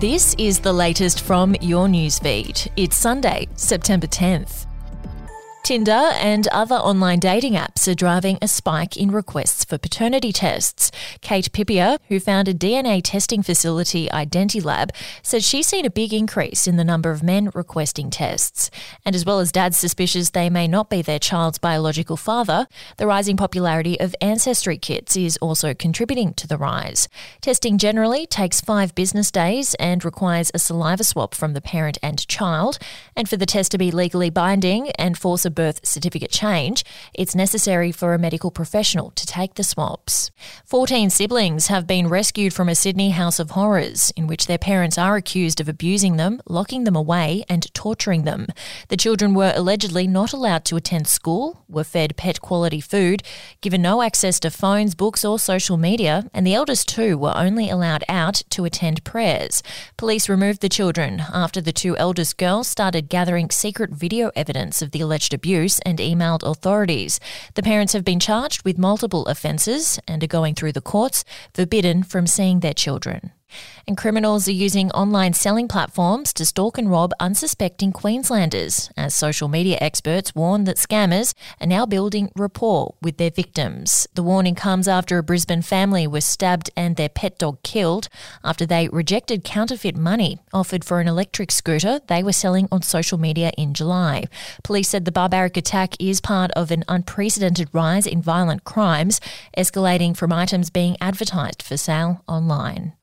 This is the latest from your newsfeed. It's Sunday, September 10th. Tinder and other online dating apps are driving a spike in requests for paternity tests. Kate Pippier, who founded DNA testing facility Identilab, said she's seen a big increase in the number of men requesting tests. And as well as dads suspicious they may not be their child's biological father, the rising popularity of ancestry kits is also contributing to the rise. Testing generally takes five business days and requires a saliva swab from the parent and child. And for the test to be legally binding and force a birth certificate change, it's necessary for a medical professional to take the swabs. 14 siblings have been rescued from a Sydney house of horrors in which their parents are accused of abusing them, locking them away, and torturing them. The children were allegedly not allowed to attend school, were fed pet quality food, given no access to phones, books, or social media, and the eldest two were only allowed out to attend prayers. Police removed the children after the two eldest girls started gathering secret video evidence of the alleged abuse and emailed authorities. The parents have been charged with multiple offences and are going through the courts, forbidden from seeing their children. And criminals are using online selling platforms to stalk and rob unsuspecting Queenslanders, as social media experts warn that scammers are now building rapport with their victims. The warning comes after a Brisbane family was stabbed and their pet dog killed after they rejected counterfeit money offered for an electric scooter they were selling on social media in July. Police said the barbaric attack is part of an unprecedented rise in violent crimes, escalating from items being advertised for sale online.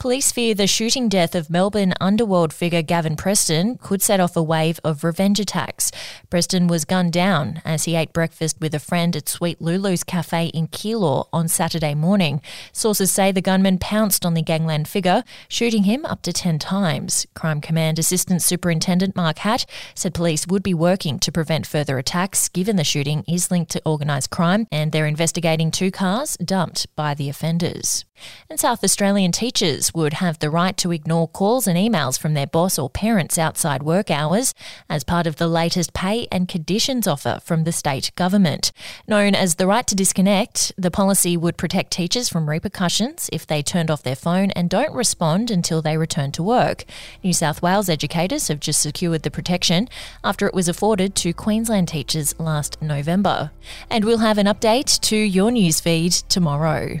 Police fear the shooting death of Melbourne underworld figure Gavin Preston could set off a wave of revenge attacks. Preston was gunned down as he ate breakfast with a friend at Sweet Lulu's cafe in Keilor on Saturday morning. Sources say the gunman pounced on the gangland figure, shooting him up to 10 times. Crime Command Assistant Superintendent Mark Hatt said police would be working to prevent further attacks given the shooting is linked to organised crime and they're investigating two cars dumped by the offenders. And South Australian teachers would have the right to ignore calls and emails from their boss or parents outside work hours as part of the latest pay and conditions offer from the state government. Known as the right to disconnect, the policy would protect teachers from repercussions if they turned off their phone and don't respond until they return to work. New South Wales educators have just secured the protection after it was afforded to Queensland teachers last November. And we'll have an update to your newsfeed tomorrow.